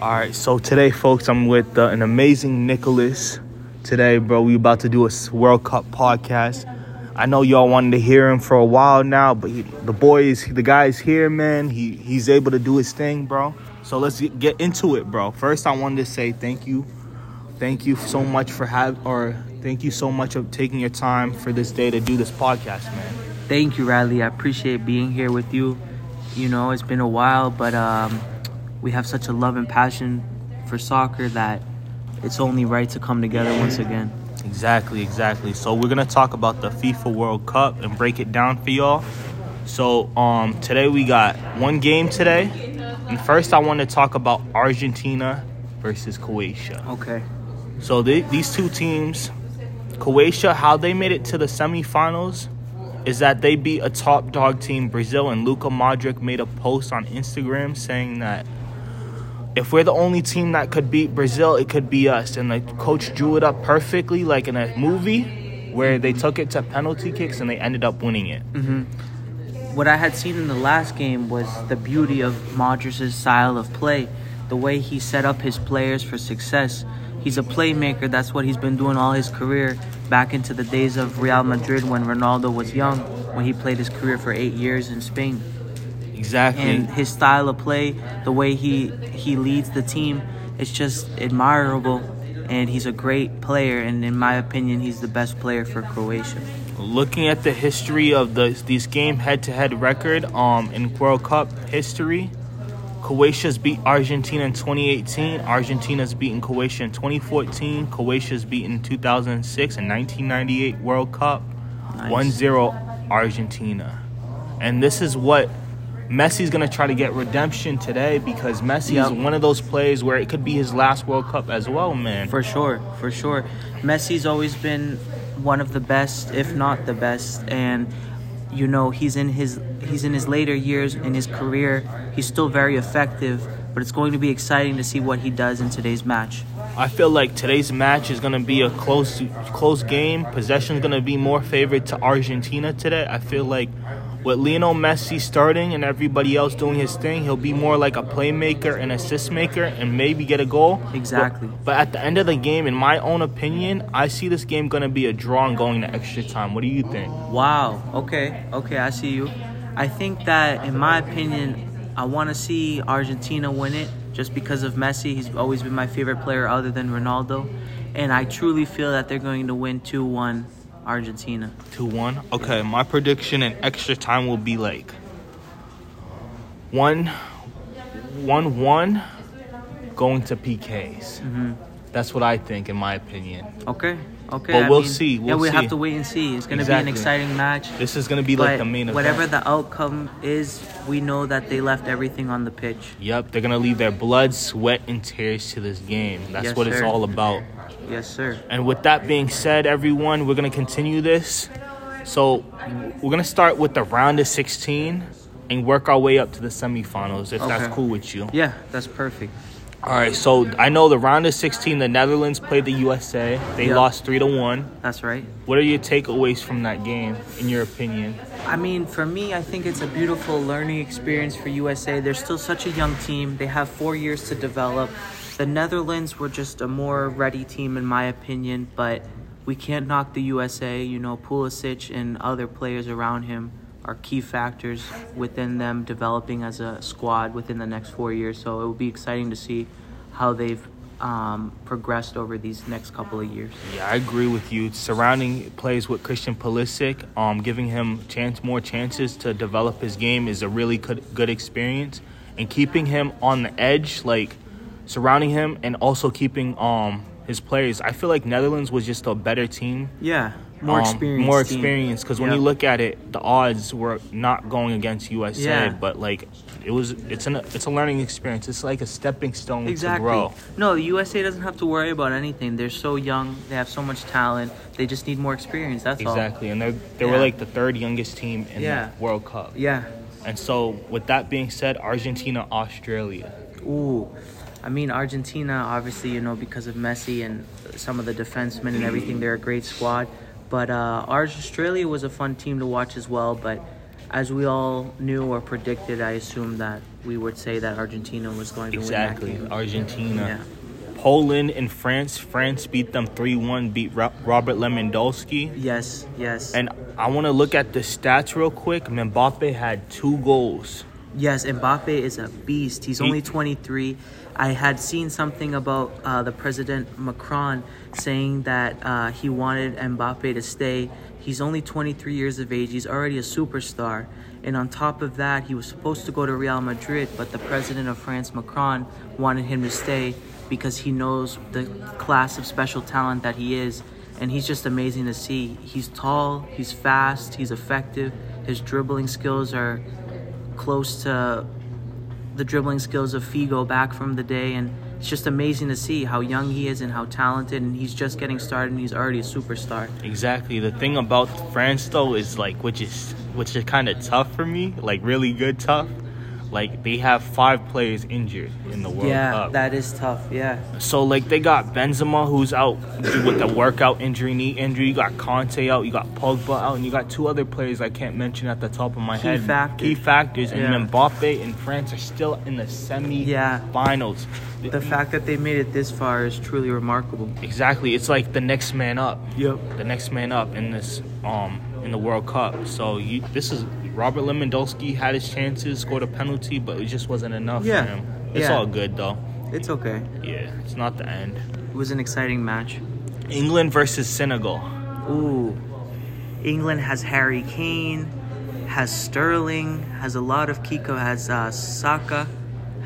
All right, so today, folks, I'm with uh, an amazing Nicholas. Today, bro, we about to do a World Cup podcast. I know y'all wanted to hear him for a while now, but he, the boy is the guy's here, man. He he's able to do his thing, bro. So let's get, into it, bro. First, I wanted to say thank you, thank you so much for having, or thank you so much of taking your time for this day to do this podcast, man. Thank you, Riley. I appreciate being here with you. You know, it's been a while, but um, we have such a love and passion for soccer that it's only right to come together once again. Exactly, exactly. So we're gonna talk about the FIFA World Cup and break it down for y'all. So um today we got one game today. And first I want to talk about Argentina versus Croatia. Okay. So they, these two teams, Croatia, how they made it to the semifinals is that they beat a top dog team, Brazil, and Luka Modric made a post on Instagram saying that if we're the only team that could beat Brazil, it could be us. And the coach drew it up perfectly, like in a movie, where they took it to penalty kicks and they ended up winning it. Mm-hmm. What I had seen in the last game was the beauty of Modric's style of play, the way he set up his players for success. He's a playmaker. That's what he's been doing all his career, back into the days of Real Madrid when Ronaldo was young, when he played his career for eight years in Spain. Exactly. and his style of play, the way he he leads the team, it's just admirable. And he's a great player, and in my opinion, he's the best player for Croatia. looking at the history of the these game head-to-head record um in World Cup history, Croatia's beat Argentina in 2018. Argentina's beaten Croatia in 2014. Croatia's beaten 2006 and 1998 World Cup. Nice. 1-0 Argentina. And this is what Messi's gonna try to get redemption today because Messi is one of those players where it could be his last World Cup as well, man. For sure, for sure. Messi's always been one of the best, if not the best, and you know he's in his he's in his later years in his career. He's still very effective, but it's going to be exciting to see what he does in today's match. I feel like today's match is gonna be a close close game. Possession's gonna be more favored to Argentina today. I feel like with Lionel Messi starting and everybody else doing his thing, he'll be more like a playmaker and assist maker and maybe get a goal. Exactly. But, but at the end of the game, in my own opinion, I see this game gonna be a draw and going to extra time. What do you think? Wow. Okay. Okay. I see you. I think that, in my opinion, I want to see Argentina win it just because of Messi. He's always been my favorite player other than Ronaldo. And I truly feel that they're going to win 2 1 Argentina. Two one. Okay, my prediction in extra time will be like one, one one, going to PKs. Mm-hmm. That's what I think, in my opinion. Okay. Okay. But I we'll mean, see, yeah, we'll we see. have to wait and see. It's going to Exactly. be an exciting match. This is gonna be like the main event. whatever the outcome is, we know that they left everything on the pitch. Yep, they're gonna leave their blood, sweat, and tears to this game. That's Yes, what it's all about. Yes, sir. And with that being said, everyone, we're gonna continue this. So we're gonna start with the round of 16 and work our way up to the semifinals, if that's cool with you. Yeah, that's perfect. All right, so I know the round of 16, the Netherlands played the USA. They Yep. lost three to one. That's right. What are your takeaways from that game, in your opinion? I mean, for me, I think it's a beautiful learning experience for USA. They're still such a young team. They have four years to develop. The Netherlands were just a more ready team, in my opinion, but we can't knock the USA. You know, Pulisic and other players around him are key factors within them developing as a squad within the next four years. So it will be exciting to see how they've um, progressed over these next couple of years. Yeah, I agree with you. Surrounding plays with Christian Pulisic, um, giving him chance more chances to develop his game is a really good, good experience, and keeping him on the edge, like surrounding him, and also keeping um his players. I feel like Netherlands was just a better team, Yeah, more um, experience. more experience. Because when Yep. you look at it, the odds were not going against USA, Yeah. but like it was. It's an it's a learning experience. It's like a stepping stone Exactly. to grow. No, the USA doesn't have to worry about anything. They're so young. They have so much talent. They just need more experience. That's all. Exactly, and they they were like the third youngest team in Yeah. the World Cup. Yeah. And so, with that being said, Argentina, Australia. Ooh. I mean, Argentina, obviously, you know, because of Messi and some of the defensemen and everything, they're a great squad. But uh, Australia was a fun team to watch as well. But as we all knew or predicted, I assume that we would say that Argentina was going to Exactly. win game. Argentina. Yeah. Poland and France. France beat them 3 1, beat Robert Lewandowski. Yes, yes. And I want to look at the stats real quick. Mbappe had two goals. Yes, Mbappe is a beast. He's He- only 23. I had seen something about uh, the president Macron saying that uh, he wanted Mbappe to stay. He's only 23 years of age. He's already a superstar. And on top of that, he was supposed to go to Real Madrid, but the president of France, Macron, wanted him to stay because he knows the class of special talent that he is. And he's just amazing to see. He's tall, he's fast, he's effective. His dribbling skills are close to the dribbling skills of Figo back from the day, and it's just amazing to see how young he is and how talented. And he's just getting started, and he's already a superstar. Exactly. The thing about France though is like which is which is kind of tough for me, like really good tough. Like they have five players injured in the World yeah, Cup. that is tough. Yeah, So like they got Benzema who's out with the workout injury, knee injury. You got Kanté out. You got Pogba out, and you got two other players I can't mention at the top of my Key head. factors. Key factors, and Yeah. then Mbappe and France are still in the Yeah. semi-finals. Yeah. the fact that they made it this far is truly remarkable. exactly, it's like the next man up. Yep. the next man up in this um in the World Cup. So you, this is Robert Lewandowski had his chances, scored a penalty, but it just wasn't enough Yeah. for him. It's Yeah. all good though. It's okay. Yeah, it's not the end. It was an exciting match. England versus Senegal. Ooh, England has Harry Kane, has Sterling, has a lot of Kiko, has uh, Saka,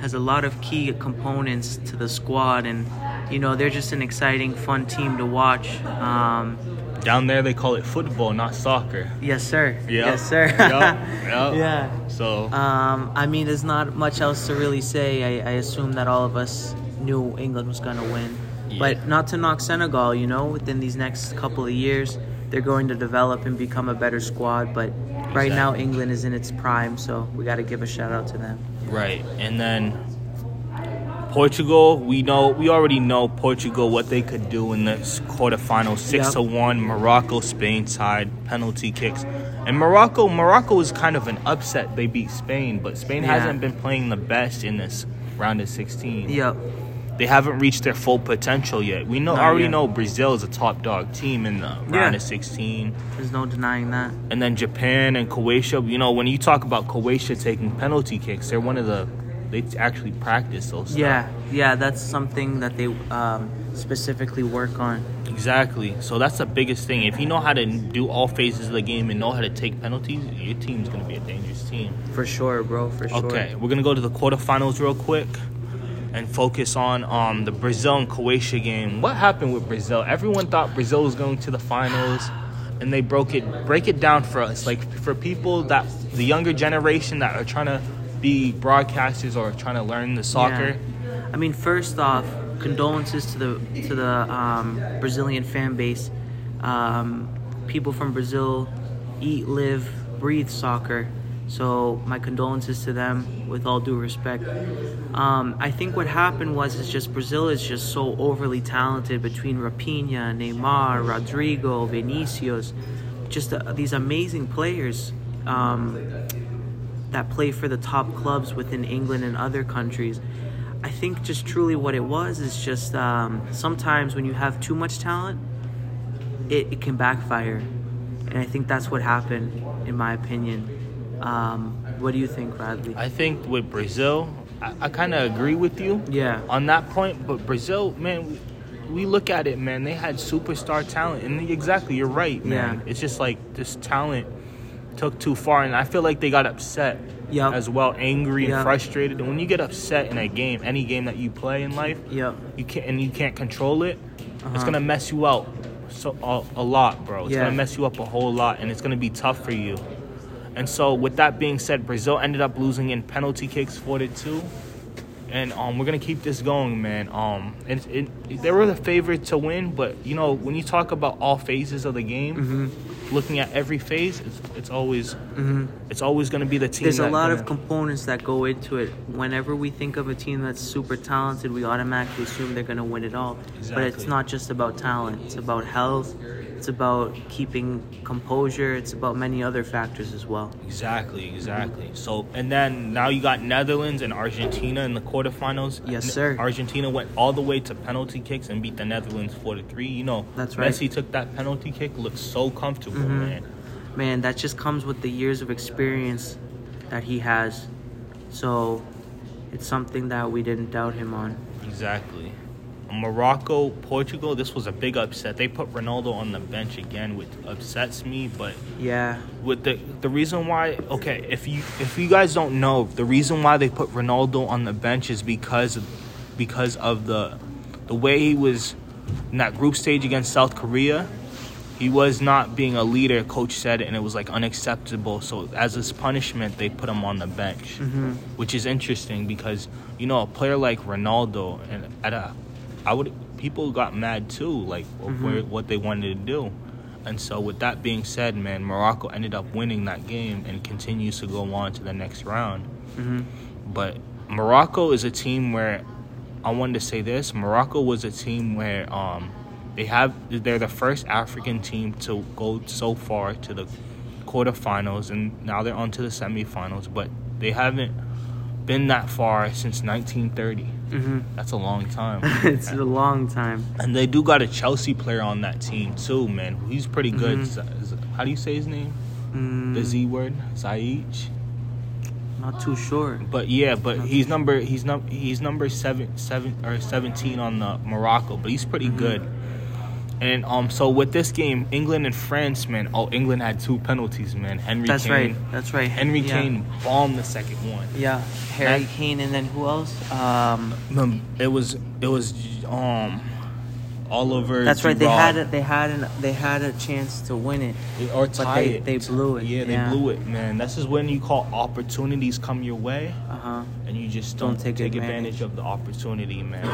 has a lot of key components to the squad, and you know they're just an exciting, fun team to watch. Um, Down there they call it football, not soccer. yes, sir. Yeah. Yes, sir. Yup, yup. yeah. So Um, I mean, there's not much else to really say. I, I assume that all of us knew England was going to win. Yeah. But not to knock Senegal, you know, within these next couple of years, they're going to develop and become a better squad. But right now, England is in its prime, so we got to give a shout out to them. right, and then Portugal. We know we already know Portugal what they could do in the quarterfinals. Six Yep. to one. Morocco, Spain side penalty kicks, and Morocco. Morocco is kind of an upset. They beat Spain, but Spain Yeah. hasn't been playing the best in this round of sixteen. Yep. They haven't reached their full potential yet. We know Not already yet. know Brazil is a top dog team in the round Yeah. of sixteen. There's no denying that. And then Japan and Croatia, you know, when you talk about Croatia taking penalty kicks, they're one of the they actually practice those. stuff. Yeah, yeah, that's something that they um, specifically work on. exactly. So that's the biggest thing. If you know how to do all phases of the game and know how to take penalties, your team's gonna be a dangerous team. For sure, bro, for sure. Okay, we're gonna go to the quarterfinals real quick and focus on um, the Brazil and Croatia game. What happened with Brazil? Everyone thought Brazil was going to the finals, and they broke it. Break it down for us, like for people that the younger generation that are trying to be broadcasters or trying to learn the soccer. Yeah. I mean, first off, condolences to the to the um, Brazilian fan base. Um, people from Brazil eat, live, breathe soccer. So my condolences to them, with all due respect. Um, I think what happened was is just Brazil is just so overly talented between Raphinha, Neymar, Rodrygo, Vinicius, just uh, these amazing players. Um, that play for the top clubs within England and other countries. I think just truly what it was is just um, sometimes when you have too much talent, it, it can backfire. And I think that's what happened, in my opinion. Um, what do you think, Bradley? I think with Brazil, I, I kind of agree with you. Yeah. On that point, but Brazil, man, we, we look at it, man. They had superstar talent, and exactly, you're right, man. Yeah. It's just like this talent took too far, and I feel like they got upset as well, angry and frustrated. And when you get upset in a game, any game that you play in life, Yep. you can't and you can't control it, it's Uh-huh. gonna mess you out so a, a lot, bro. It's Yeah. gonna mess you up a whole lot, and it's gonna be tough for you. And so, with that being said, Brazil ended up losing in penalty kicks, four to two. And um, we're gonna keep this going, man. Um, and it, it, they were the favorite to win, but you know when you talk about all phases of the game, Mm-hmm. looking at every phase, it's, it's always it's always gonna be the team. There's a lot gonna- of components that go into it. Whenever we think of a team that's super talented, we automatically assume they're going to win it all. But it's not just about talent, it's about health, It's about keeping composure. It's about many other factors as well. Exactly, exactly. So, and then now you got Netherlands and Argentina in the quarterfinals. Yes, sir. Argentina went all the way to penalty kicks and beat the Netherlands four to three. You know, That's right. Messi took that penalty kick, looked so comfortable, Mhm. man. Man, that just comes with the years of experience that he has. So it's something that we didn't doubt him on. Exactly. Morocco, Portugal. This was a big upset. They put Ronaldo on the bench again, which upsets me. But Yeah. with the the reason why, okay, if you if you guys don't know, the reason why they put Ronaldo on the bench is because of, because of the the way he was in that group stage against South Korea. He was not being a leader, coach said, and it was like unacceptable. So as his punishment, they put him on the bench, Mhm. which is interesting because you know a player like Ronaldo and at a, I would people got mad too, like Mhm. where, what they wanted to do. And so, with that being said, man, Morocco ended up winning that game and continues to go on to the next round. Mhm. But Morocco is a team where I wanted to say this: Morocco was a team where um, they have they're the first African team to go so far to the quarterfinals, and now they're on to the semifinals. But they haven't been that far since 1930. Mhm. That's a long time. it's a long time. And they do got a Chelsea player on that team too, man. He's pretty good. Mhm. Z- Z- How do you say his name? Mm, The Z word, Zaich. Not too sure. But yeah, but he's number he's num he's number seven seven or seventeen on the Morocco, but he's pretty Mhm. good. And um, so with this game, England and France, man. Oh, England had two penalties, man. Henry That's Kane. right. That's right. Henry yeah. Kane bombed the second one. Yeah. Harry That- Kane and then who else? Um, It was it was um, Oliver. that's right. They had a, they had an, they had a chance to win it. or But tie they- it. they blew it, Yeah, they yeah. blew it, man. This is when you call opportunities come your way, Uh huh. and you just Don't don't, take take, advantage. advantage. of the opportunity, man.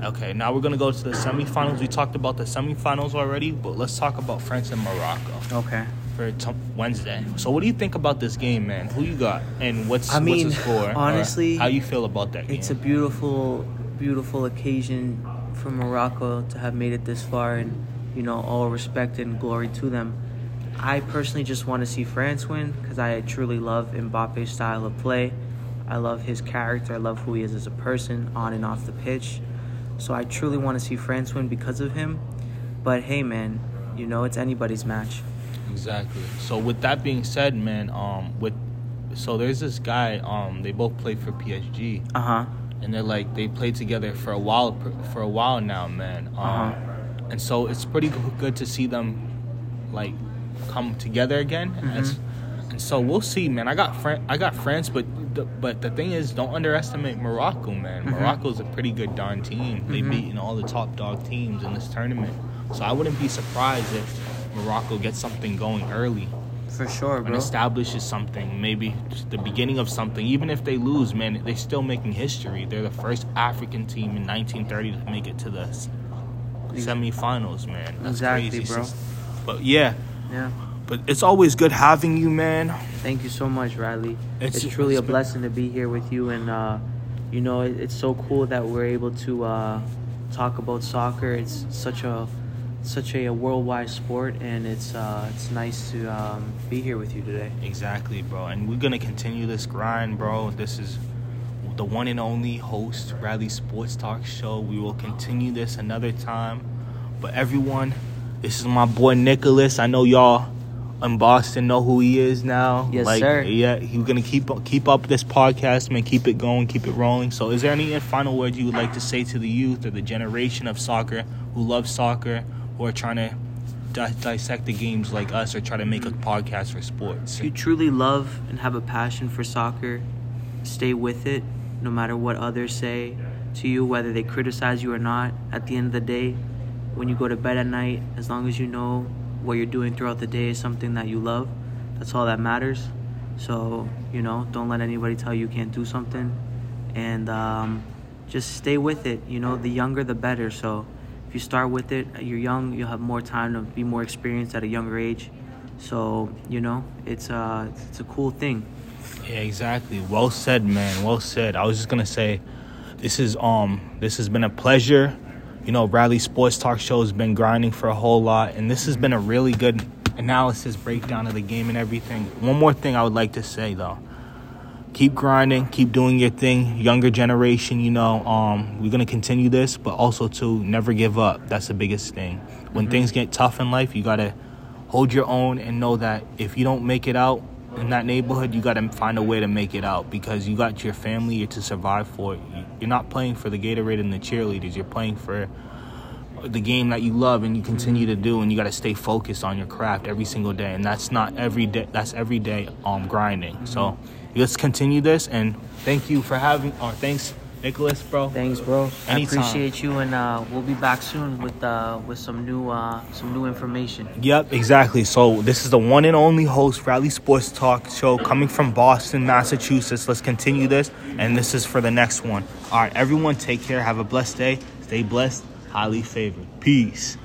Yep. Okay, now we're gonna go to the semifinals. We talked about the semifinals already, but let's talk about France and Morocco Okay. for t- Wednesday. So, what do you think about this game, man? Who you got, and what's I mean, what's the score? Or honestly, how you feel about that game? It's a beautiful, beautiful occasion for Morocco to have made it this far, and you know, all respect and glory to them. I personally just want to see France win because I truly love Mbappe's style of play. I love his character. I love who he is as a person, on and off the pitch. So I truly want to see France win because of him. But hey, man, you know it's anybody's match. Exactly. So with that being said, man, um, with so there's this guy, um, they both play for PSG, Uh huh. And they're like they played together for a while for a while now, man. Um, Uh-huh. and so it's pretty good to see them like come together again. Mhm. As- and so we'll see, man. I got Fran- I got France, but the, but the thing is, don't underestimate Morocco, man. Mhm. Morocco's a pretty good darn team. They've Mhm. beaten all the top dog teams in this tournament, so I wouldn't be surprised if Morocco gets something going early For sure, and bro. establishes something, maybe the beginning of something. Even if they lose, man, they're still making history. They're the first African team in 1930 to make it to the semifinals, man. That's Exactly, crazy. bro. But yeah, Yeah. but it's always good having you, man. Thank you so much, Riley. It's- It's, truly a been- blessing to be here with you, and uh, you know it's so cool that we're able to uh, talk about soccer. It's such a such a, worldwide sport, and it's uh, it's nice to um, be here with you today. Exactly, bro. And we're gonna continue this grind, bro. This is the one and only host, Rally Sports Talk Show. We will continue this another time. But everyone, this is my boy Nicholas. I know y'all in Boston know who he is now. Yes, like, sir. Yeah, he's gonna keep keep up this podcast, man. Keep it going, keep it rolling. So, is there any final words you would like to say to the youth or the generation of soccer who loves soccer, who are trying to di- dissect the games like us, or try to make a podcast for sports? If you truly love and have a passion for soccer, stay with it, no matter what others say to you, whether they criticize you or not. At the end of the day, when you go to bed at night, as long as you know what you're doing throughout the day is something that you love, that's all that matters. So, you know, don't let anybody tell you you can't do something. And um, just stay with it. You know, the younger, the better. So, you start with it, you're young, you'll have more time to be more experienced at a younger age. So, you know, it's, a it's a cool thing. Yeah, exactly. Well said, man. Well said. I was just gonna say, this is um, this has been a pleasure You know, Rally Sports Talk Show has been grinding for a whole lot, and this has been a really good analysis breakdown of the game and everything. One more thing I would like to say though. Keep grinding, keep doing your thing. Younger generation, you know, um, we're gonna continue this, but also to never give up. That's the biggest thing. When mm-hmm. things get tough in life, you gotta hold your own and know that if you don't make it out in that neighborhood, you gotta find a way to make it out because you got your family to survive for. You're not playing for the Gatorade and the cheerleaders. You're playing for the game that you love and you continue to do and you got to stay focused on your craft every single day and that's not every day that's every day um grinding so let's continue this and thank you for having or thanks Nicholas, bro. Thanks, bro. Anytime. I appreciate you, and uh, we'll be back soon with uh, with some new uh, some new information. Yep, exactly. So this is the one and only host Rally Sports Talk show coming from Boston, Massachusetts. Let's continue this, and this is for the next one. All right, everyone, take care. Have a blessed day. Stay blessed highly favored. Peace.